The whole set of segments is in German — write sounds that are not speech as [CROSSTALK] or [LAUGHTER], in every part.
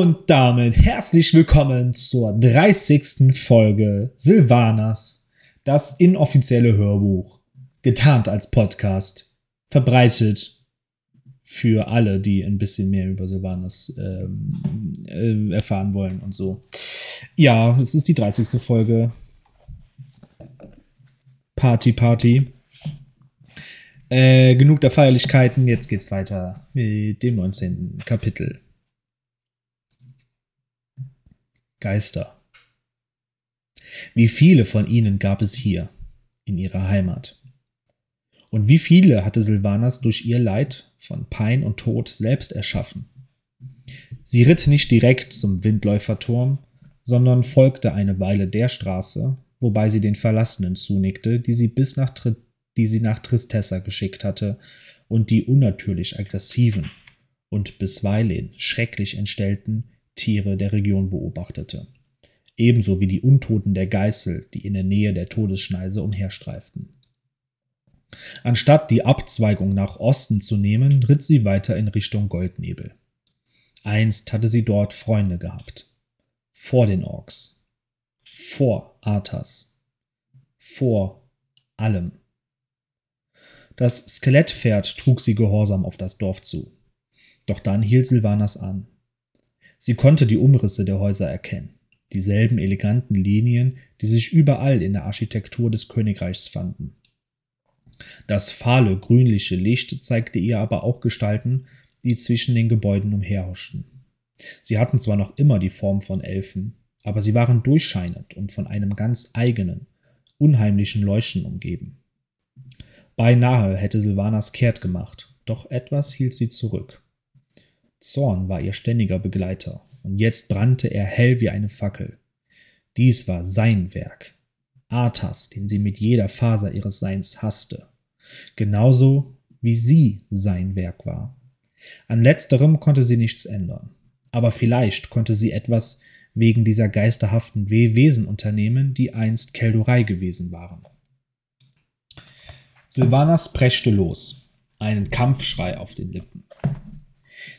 Und damit herzlich willkommen zur 30. Folge Silvanas, das inoffizielle Hörbuch, getarnt als Podcast, verbreitet für alle, die ein bisschen mehr über Silvanas ähm, äh, erfahren wollen und so. Ja, es ist die 30. Folge. Party, Party. Äh, genug der Feierlichkeiten, jetzt geht's weiter mit dem 19. Kapitel. Geister. Wie viele von ihnen gab es hier, in ihrer Heimat? Und wie viele hatte Silvanas durch ihr Leid von Pein und Tod selbst erschaffen? Sie ritt nicht direkt zum Windläuferturm, sondern folgte eine Weile der Straße, wobei sie den Verlassenen zunickte, die sie bis nach, Tri die sie nach Tristessa geschickt hatte, und die unnatürlich aggressiven und bisweilen schrecklich entstellten Tiere der Region beobachtete. Ebenso wie die Untoten der Geißel, die in der Nähe der Todesschneise umherstreiften. Anstatt die Abzweigung nach Osten zu nehmen, ritt sie weiter in Richtung Goldnebel. Einst hatte sie dort Freunde gehabt. Vor den Orks. Vor Arthas. Vor allem. Das Skelettpferd trug sie gehorsam auf das Dorf zu. Doch dann hielt Silvanas an. Sie konnte die Umrisse der Häuser erkennen, dieselben eleganten Linien, die sich überall in der Architektur des Königreichs fanden. Das fahle, grünliche Licht zeigte ihr aber auch Gestalten, die zwischen den Gebäuden umherhuschten. Sie hatten zwar noch immer die Form von Elfen, aber sie waren durchscheinend und von einem ganz eigenen, unheimlichen Leuchten umgeben. Beinahe hätte Silvanas kehrt gemacht, doch etwas hielt sie zurück. Zorn war ihr ständiger Begleiter, und jetzt brannte er hell wie eine Fackel. Dies war sein Werk. Arthas, den sie mit jeder Faser ihres Seins hasste. Genauso wie sie sein Werk war. An letzterem konnte sie nichts ändern. Aber vielleicht konnte sie etwas wegen dieser geisterhaften Wehwesen unternehmen, die einst Keldorei gewesen waren. Silvanas preschte los, einen Kampfschrei auf den Lippen.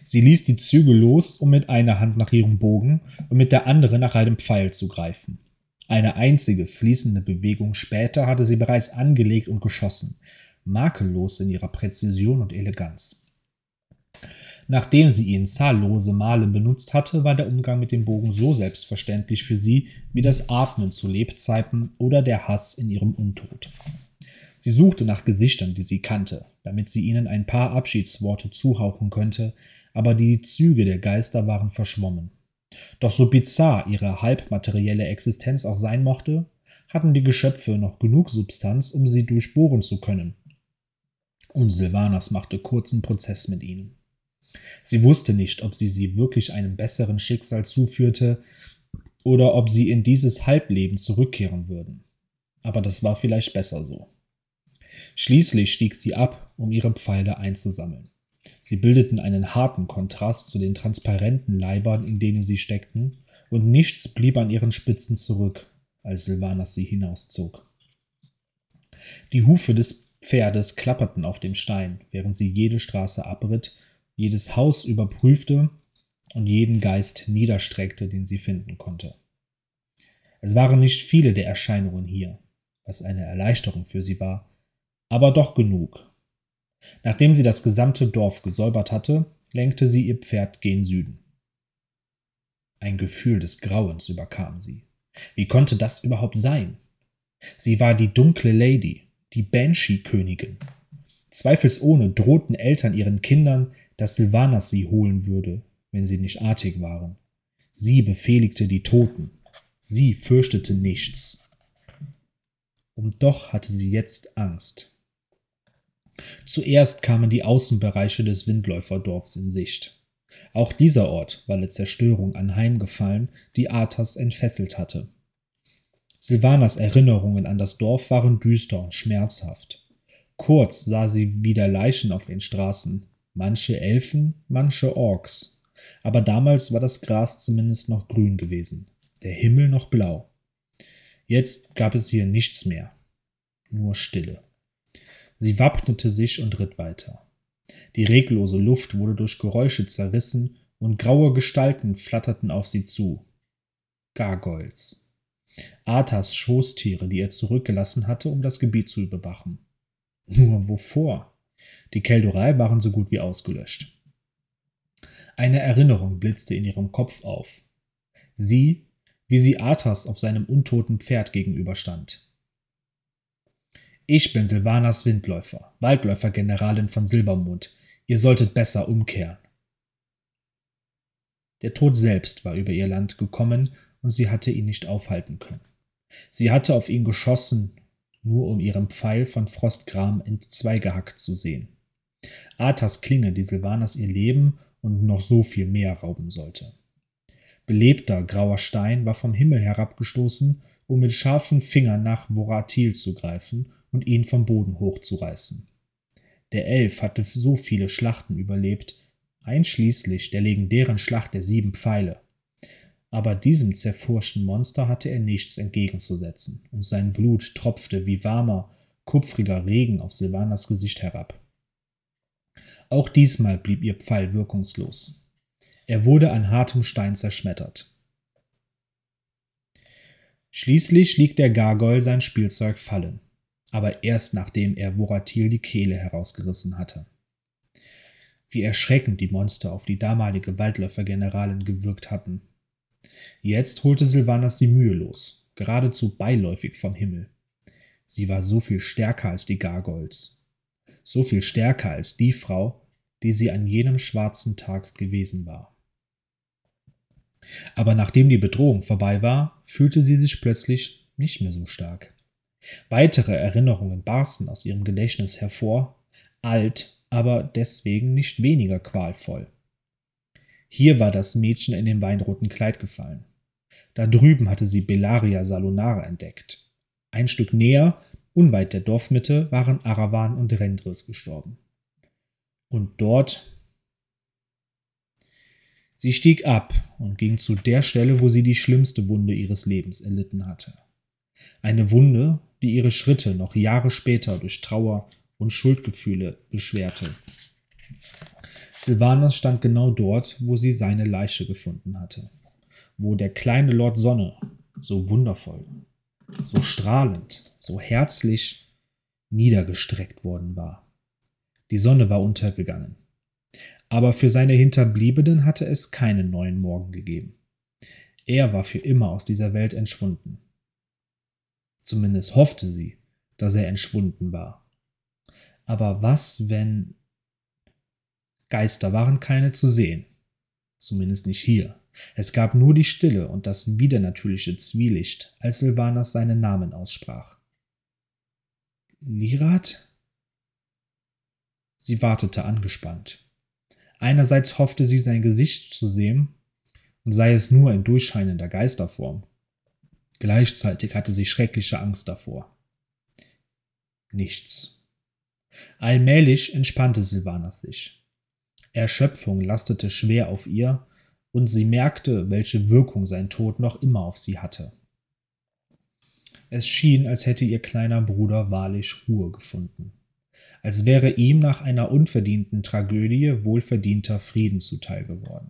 Sie ließ die Züge los, um mit einer Hand nach ihrem Bogen und mit der anderen nach einem Pfeil zu greifen. Eine einzige fließende Bewegung später hatte sie bereits angelegt und geschossen, makellos in ihrer Präzision und Eleganz. Nachdem sie ihn zahllose Male benutzt hatte, war der Umgang mit dem Bogen so selbstverständlich für sie wie das Atmen zu Lebzeiten oder der Hass in ihrem Untod. Sie suchte nach Gesichtern, die sie kannte, damit sie ihnen ein paar Abschiedsworte zuhauchen könnte, aber die Züge der Geister waren verschwommen. Doch so bizarr ihre halbmaterielle Existenz auch sein mochte, hatten die Geschöpfe noch genug Substanz, um sie durchbohren zu können. Und Silvanas machte kurzen Prozess mit ihnen. Sie wusste nicht, ob sie sie wirklich einem besseren Schicksal zuführte oder ob sie in dieses Halbleben zurückkehren würden. Aber das war vielleicht besser so. Schließlich stieg sie ab, um ihre Pfeile einzusammeln. Sie bildeten einen harten Kontrast zu den transparenten Leibern, in denen sie steckten, und nichts blieb an ihren Spitzen zurück, als Silvanas sie hinauszog. Die Hufe des Pferdes klapperten auf dem Stein, während sie jede Straße abritt, jedes Haus überprüfte und jeden Geist niederstreckte, den sie finden konnte. Es waren nicht viele der Erscheinungen hier, was eine Erleichterung für sie war, aber doch genug. Nachdem sie das gesamte Dorf gesäubert hatte, lenkte sie ihr Pferd gen Süden. Ein Gefühl des Grauens überkam sie. Wie konnte das überhaupt sein? Sie war die dunkle Lady, die Banshee-Königin. Zweifelsohne drohten Eltern ihren Kindern, dass Sylvanas sie holen würde, wenn sie nicht artig waren. Sie befehligte die Toten. Sie fürchtete nichts. Und doch hatte sie jetzt Angst. Zuerst kamen die Außenbereiche des Windläuferdorfs in Sicht. Auch dieser Ort war der Zerstörung anheimgefallen, die Arthas entfesselt hatte. Silvanas Erinnerungen an das Dorf waren düster und schmerzhaft. Kurz sah sie wieder Leichen auf den Straßen, manche Elfen, manche Orks. Aber damals war das Gras zumindest noch grün gewesen, der Himmel noch blau. Jetzt gab es hier nichts mehr, nur Stille. Sie wappnete sich und ritt weiter. Die reglose Luft wurde durch Geräusche zerrissen und graue Gestalten flatterten auf sie zu. Gargoyles. Arthas Schoßtiere, die er zurückgelassen hatte, um das Gebiet zu überwachen. Nur wovor? Die Keldorei waren so gut wie ausgelöscht. Eine Erinnerung blitzte in ihrem Kopf auf. Sie, wie sie Arthas auf seinem untoten Pferd gegenüberstand. Ich bin Silvanas Windläufer, Waldläufer-Generalin von Silbermond. Ihr solltet besser umkehren. Der Tod selbst war über ihr Land gekommen und sie hatte ihn nicht aufhalten können. Sie hatte auf ihn geschossen, nur um ihren Pfeil von Frostgram entzweigehackt zu sehen. Arthas Klinge, die Silvanas ihr Leben und noch so viel mehr rauben sollte. Belebter grauer Stein war vom Himmel herabgestoßen, um mit scharfen Fingern nach Voratil zu greifen und ihn vom Boden hochzureißen. Der Elf hatte so viele Schlachten überlebt, einschließlich der legendären Schlacht der sieben Pfeile. Aber diesem zerfurschten Monster hatte er nichts entgegenzusetzen, und sein Blut tropfte wie warmer, kupfriger Regen auf Silvanas Gesicht herab. Auch diesmal blieb ihr Pfeil wirkungslos. Er wurde an hartem Stein zerschmettert. Schließlich liegt der Gargoyle sein Spielzeug fallen, aber erst nachdem er Voratil die Kehle herausgerissen hatte. Wie erschreckend die Monster auf die damalige Waldläufergeneralin gewirkt hatten. Jetzt holte Silvanas sie mühelos, geradezu beiläufig vom Himmel. Sie war so viel stärker als die Gargoyles, so viel stärker als die Frau, die sie an jenem schwarzen Tag gewesen war. Aber nachdem die Bedrohung vorbei war, fühlte sie sich plötzlich nicht mehr so stark. Weitere Erinnerungen barsten aus ihrem Gedächtnis hervor, alt, aber deswegen nicht weniger qualvoll. Hier war das Mädchen in dem weinroten Kleid gefallen. Da drüben hatte sie Bellaria salonara entdeckt. Ein Stück näher, unweit der Dorfmitte, waren Aravan und Rendris gestorben. Und dort. Sie stieg ab und ging zu der Stelle, wo sie die schlimmste Wunde ihres Lebens erlitten hatte. Eine Wunde, die ihre Schritte noch Jahre später durch Trauer und Schuldgefühle beschwerte. Silvanas stand genau dort, wo sie seine Leiche gefunden hatte, wo der kleine Lord Sonne, so wundervoll, so strahlend, so herzlich niedergestreckt worden war. Die Sonne war untergegangen. Aber für seine Hinterbliebenen hatte es keinen neuen Morgen gegeben. Er war für immer aus dieser Welt entschwunden. Zumindest hoffte sie, dass er entschwunden war. Aber was, wenn Geister waren keine zu sehen. Zumindest nicht hier. Es gab nur die Stille und das widernatürliche Zwielicht, als Silvanas seinen Namen aussprach. Lirat? Sie wartete angespannt. Einerseits hoffte sie, sein Gesicht zu sehen, und sei es nur in durchscheinender Geisterform. Gleichzeitig hatte sie schreckliche Angst davor. Nichts. Allmählich entspannte Silvanas sich. Erschöpfung lastete schwer auf ihr, und sie merkte, welche Wirkung sein Tod noch immer auf sie hatte. Es schien, als hätte ihr kleiner Bruder wahrlich Ruhe gefunden, als wäre ihm nach einer unverdienten Tragödie wohlverdienter Frieden zuteil geworden.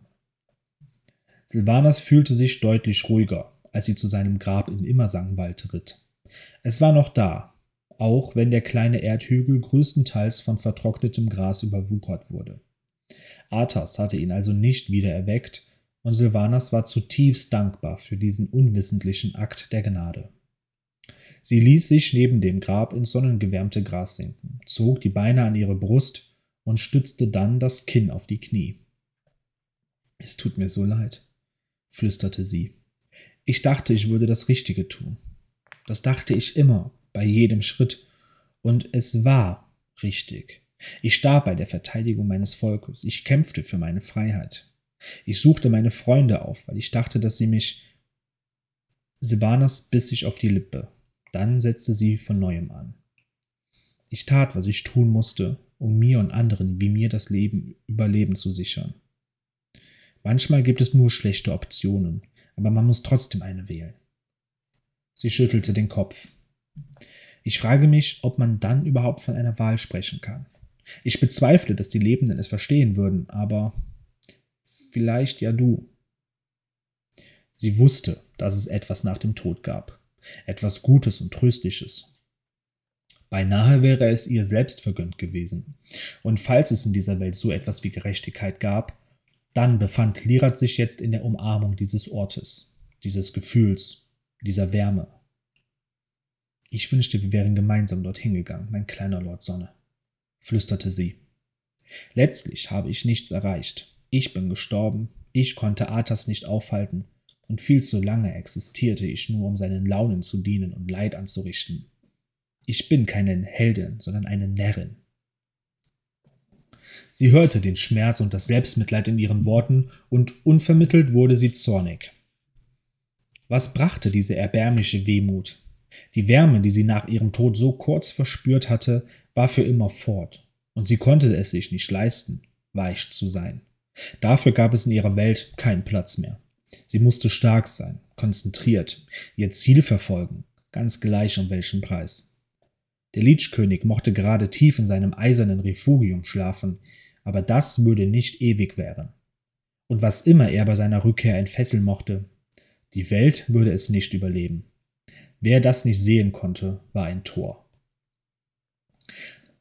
Silvanas fühlte sich deutlich ruhiger, als sie zu seinem Grab im Immersangwald ritt. Es war noch da, auch wenn der kleine Erdhügel größtenteils von vertrocknetem Gras überwuchert wurde. Arthas hatte ihn also nicht wieder erweckt, und Silvanas war zutiefst dankbar für diesen unwissentlichen Akt der Gnade. Sie ließ sich neben dem Grab ins sonnengewärmte Gras sinken, zog die Beine an ihre Brust und stützte dann das Kinn auf die Knie. Es tut mir so leid, flüsterte sie. Ich dachte, ich würde das Richtige tun. Das dachte ich immer, bei jedem Schritt, und es war richtig. Ich starb bei der Verteidigung meines Volkes. Ich kämpfte für meine Freiheit. Ich suchte meine Freunde auf, weil ich dachte, dass sie mich. Silvanas biss sich auf die Lippe. Dann setzte sie von neuem an. Ich tat, was ich tun musste, um mir und anderen wie mir das Leben Überleben zu sichern. Manchmal gibt es nur schlechte Optionen, aber man muss trotzdem eine wählen. Sie schüttelte den Kopf. Ich frage mich, ob man dann überhaupt von einer Wahl sprechen kann. Ich bezweifle, dass die Lebenden es verstehen würden, aber vielleicht ja du. Sie wusste, dass es etwas nach dem Tod gab, etwas Gutes und Tröstliches. Beinahe wäre es ihr selbst vergönnt gewesen. Und falls es in dieser Welt so etwas wie Gerechtigkeit gab, dann befand Lirat sich jetzt in der Umarmung dieses Ortes, dieses Gefühls, dieser Wärme. Ich wünschte, wir wären gemeinsam dorthin gegangen, mein kleiner Lord Sonne, flüsterte sie. Letztlich habe ich nichts erreicht. Ich bin gestorben, ich konnte Arthas nicht aufhalten, und viel zu lange existierte ich nur, um seinen Launen zu dienen und Leid anzurichten. Ich bin keine Heldin, sondern eine Närrin. Sie hörte den Schmerz und das Selbstmitleid in ihren Worten, und unvermittelt wurde sie zornig. Was brachte diese erbärmliche Wehmut? Die Wärme, die sie nach ihrem Tod so kurz verspürt hatte, war für immer fort, und sie konnte es sich nicht leisten, weich zu sein. Dafür gab es in ihrer Welt keinen Platz mehr. Sie musste stark sein, konzentriert, ihr Ziel verfolgen, ganz gleich um welchen Preis. Der Lichkönig mochte gerade tief in seinem eisernen Refugium schlafen, aber das würde nicht ewig währen. Und was immer er bei seiner Rückkehr entfesseln mochte, die Welt würde es nicht überleben. Wer das nicht sehen konnte, war ein Tor.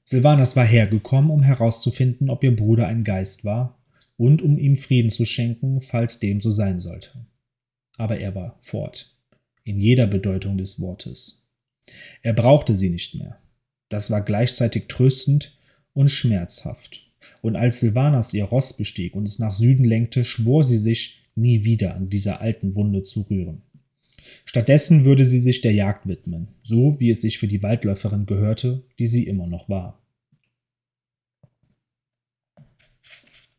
Silvanas war hergekommen, um herauszufinden, ob ihr Bruder ein Geist war und um ihm Frieden zu schenken, falls dem so sein sollte. Aber er war fort, in jeder Bedeutung des Wortes. Er brauchte sie nicht mehr. Das war gleichzeitig tröstend und schmerzhaft. Und als Silvanas ihr Ross bestieg und es nach Süden lenkte, schwor sie sich, nie wieder an dieser alten Wunde zu rühren. Stattdessen würde sie sich der Jagd widmen, so wie es sich für die Waldläuferin gehörte, die sie immer noch war.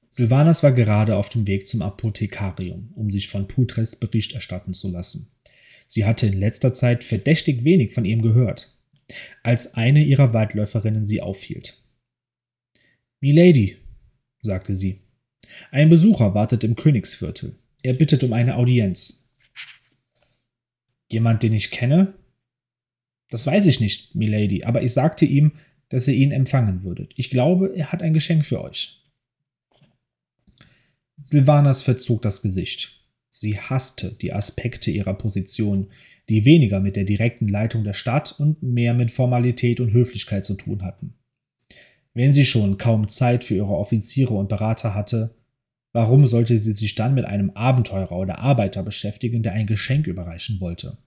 Silvanas war gerade auf dem Weg zum Apothekarium, um sich von Putres Bericht erstatten zu lassen. Sie hatte in letzter Zeit verdächtig wenig von ihm gehört, als eine ihrer Waldläuferinnen sie aufhielt. Milady, sagte sie, ein Besucher wartet im Königsviertel. Er bittet um eine Audienz. Jemand, den ich kenne? Das weiß ich nicht, Milady, aber ich sagte ihm, dass ihr ihn empfangen würdet. Ich glaube, er hat ein Geschenk für euch. Silvanas verzog das Gesicht. Sie hasste die Aspekte ihrer Position, die weniger mit der direkten Leitung der Stadt und mehr mit Formalität und Höflichkeit zu tun hatten. Wenn sie schon kaum Zeit für ihre Offiziere und Berater hatte, warum sollte sie sich dann mit einem Abenteurer oder Arbeiter beschäftigen, der ein Geschenk überreichen wollte?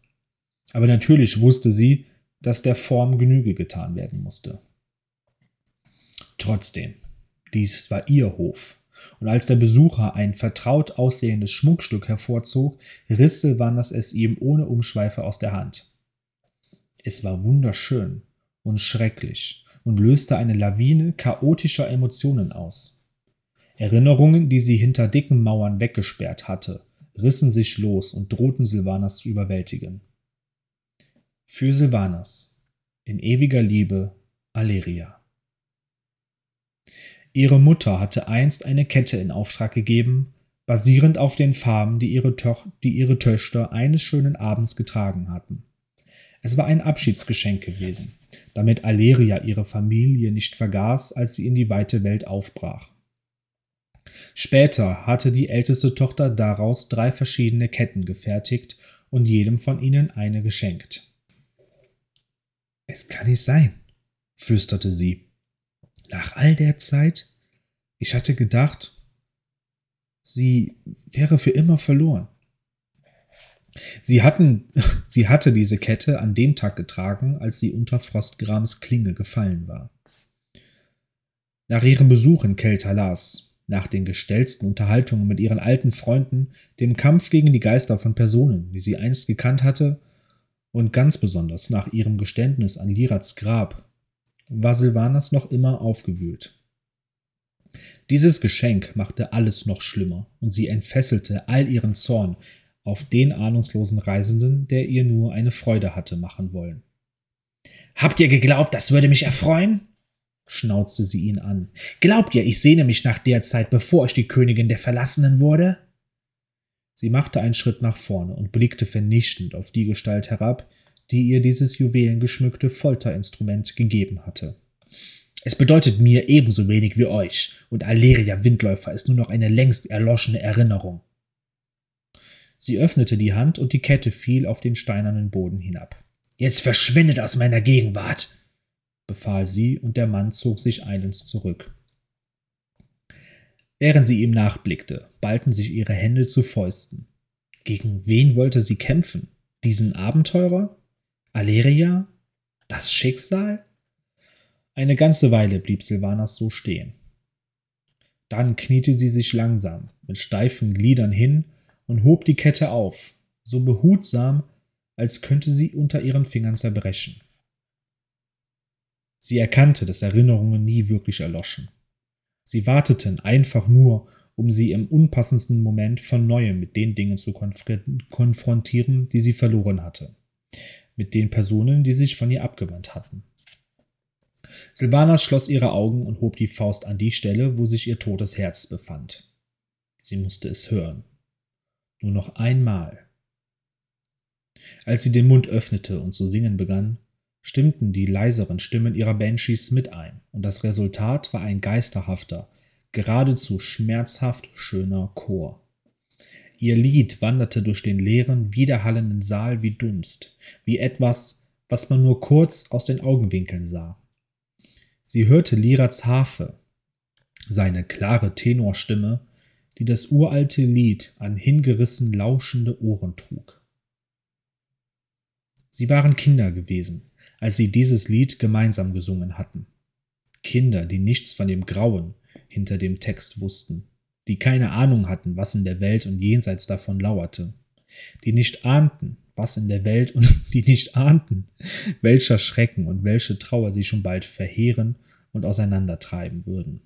Aber natürlich wusste sie, dass der Form Genüge getan werden musste. Trotzdem, dies war ihr Hof, und als der Besucher ein vertraut aussehendes Schmuckstück hervorzog, riss Silvanas es ihm ohne Umschweife aus der Hand. Es war wunderschön und schrecklich und löste eine Lawine chaotischer Emotionen aus. Erinnerungen, die sie hinter dicken Mauern weggesperrt hatte, rissen sich los und drohten Silvanas zu überwältigen. Für Silvanas, in ewiger Liebe, Aleria. Ihre Mutter hatte einst eine Kette in Auftrag gegeben, basierend auf den Farben, die ihre, die ihre Töchter eines schönen Abends getragen hatten. Es war ein Abschiedsgeschenk gewesen, damit Aleria ihre Familie nicht vergaß, als sie in die weite Welt aufbrach. Später hatte die älteste Tochter daraus drei verschiedene Ketten gefertigt und jedem von ihnen eine geschenkt. Es kann nicht sein, flüsterte sie. Nach all der Zeit? Ich hatte gedacht, sie wäre für immer verloren. Sie, hatten, [LAUGHS] sie hatte diese Kette an dem Tag getragen, als sie unter Frostgrams Klinge gefallen war. Nach ihrem Besuch in Keltalas, nach den gestellten Unterhaltungen mit ihren alten Freunden, dem Kampf gegen die Geister von Personen, die sie einst gekannt hatte, und ganz besonders nach ihrem Geständnis an Lirats Grab, war Silvanas noch immer aufgewühlt. Dieses Geschenk machte alles noch schlimmer, und sie entfesselte all ihren Zorn auf den ahnungslosen Reisenden, der ihr nur eine Freude hatte machen wollen. Habt ihr geglaubt, das würde mich erfreuen? schnauzte sie ihn an. Glaubt ihr, ich sehne mich nach der Zeit, bevor ich die Königin der Verlassenen wurde? Sie machte einen Schritt nach vorne und blickte vernichtend auf die Gestalt herab, die ihr dieses juwelengeschmückte Folterinstrument gegeben hatte. Es bedeutet mir ebenso wenig wie euch, und Aleria Windläufer ist nur noch eine längst erloschene Erinnerung. Sie öffnete die Hand und die Kette fiel auf den steinernen Boden hinab. Jetzt verschwindet aus meiner Gegenwart, befahl sie, und der Mann zog sich eilends zurück. Während sie ihm nachblickte, ballten sich ihre Hände zu Fäusten. Gegen wen wollte sie kämpfen? Diesen Abenteurer? Aleria? Das Schicksal? Eine ganze Weile blieb Silvanas so stehen. Dann kniete sie sich langsam, mit steifen Gliedern hin und hob die Kette auf, so behutsam, als könnte sie unter ihren Fingern zerbrechen. Sie erkannte, dass Erinnerungen nie wirklich erloschen. Sie warteten einfach nur, um sie im unpassendsten Moment von neuem mit den Dingen zu konfrontieren, die sie verloren hatte, mit den Personen, die sich von ihr abgewandt hatten. Silvana schloss ihre Augen und hob die Faust an die Stelle, wo sich ihr totes Herz befand. Sie musste es hören. Nur noch einmal. Als sie den Mund öffnete und zu singen begann, stimmten die leiseren Stimmen ihrer Banshees mit ein, und das Resultat war ein geisterhafter, geradezu schmerzhaft schöner Chor. Ihr Lied wanderte durch den leeren, widerhallenden Saal wie Dunst, wie etwas, was man nur kurz aus den Augenwinkeln sah. Sie hörte Lirats Harfe, seine klare Tenorstimme, die das uralte Lied an hingerissen lauschende Ohren trug. Sie waren Kinder gewesen, als sie dieses Lied gemeinsam gesungen hatten. Kinder, die nichts von dem Grauen hinter dem Text wussten, die keine Ahnung hatten, was in der Welt und jenseits davon lauerte, die nicht ahnten, was in der Welt und [LAUGHS] die nicht ahnten, welcher Schrecken und welche Trauer sie schon bald verheeren und auseinandertreiben würden.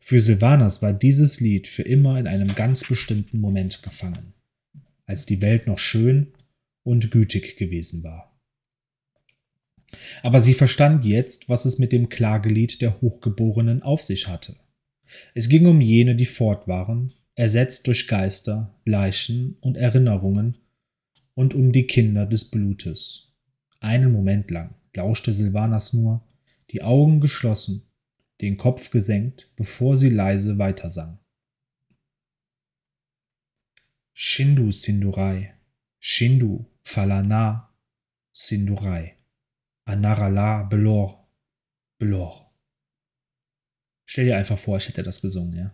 Für Silvanas war dieses Lied für immer in einem ganz bestimmten Moment gefangen, als die Welt noch schön und gütig gewesen war. Aber sie verstand jetzt, was es mit dem Klagelied der Hochgeborenen auf sich hatte. Es ging um jene, die fort waren, ersetzt durch Geister, Leichen und Erinnerungen, und um die Kinder des Blutes. Einen Moment lang lauschte Silvanas nur, die Augen geschlossen, den Kopf gesenkt, bevor sie leise weitersang. Shindu Sindurai, Shindu Falana Sindurai, Anarala Belor, Belor. Stell dir einfach vor, ich hätte das gesungen, ja.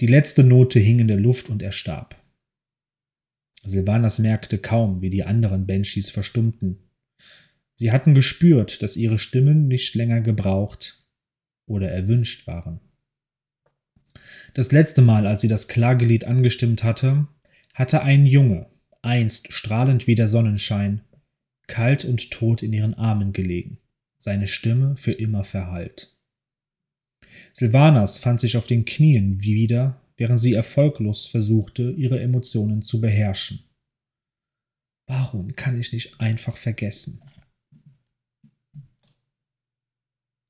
Die letzte Note hing in der Luft und er starb. Silvanas merkte kaum, wie die anderen Banshees verstummten. Sie hatten gespürt, dass ihre Stimmen nicht länger gebraucht oder erwünscht waren. Das letzte Mal, als sie das Klagelied angestimmt hatte, hatte ein Junge, einst strahlend wie der Sonnenschein, kalt und tot in ihren Armen gelegen, seine Stimme für immer verhallt. Silvanas fand sich auf den Knien wieder während sie erfolglos versuchte, ihre Emotionen zu beherrschen. Warum kann ich nicht einfach vergessen?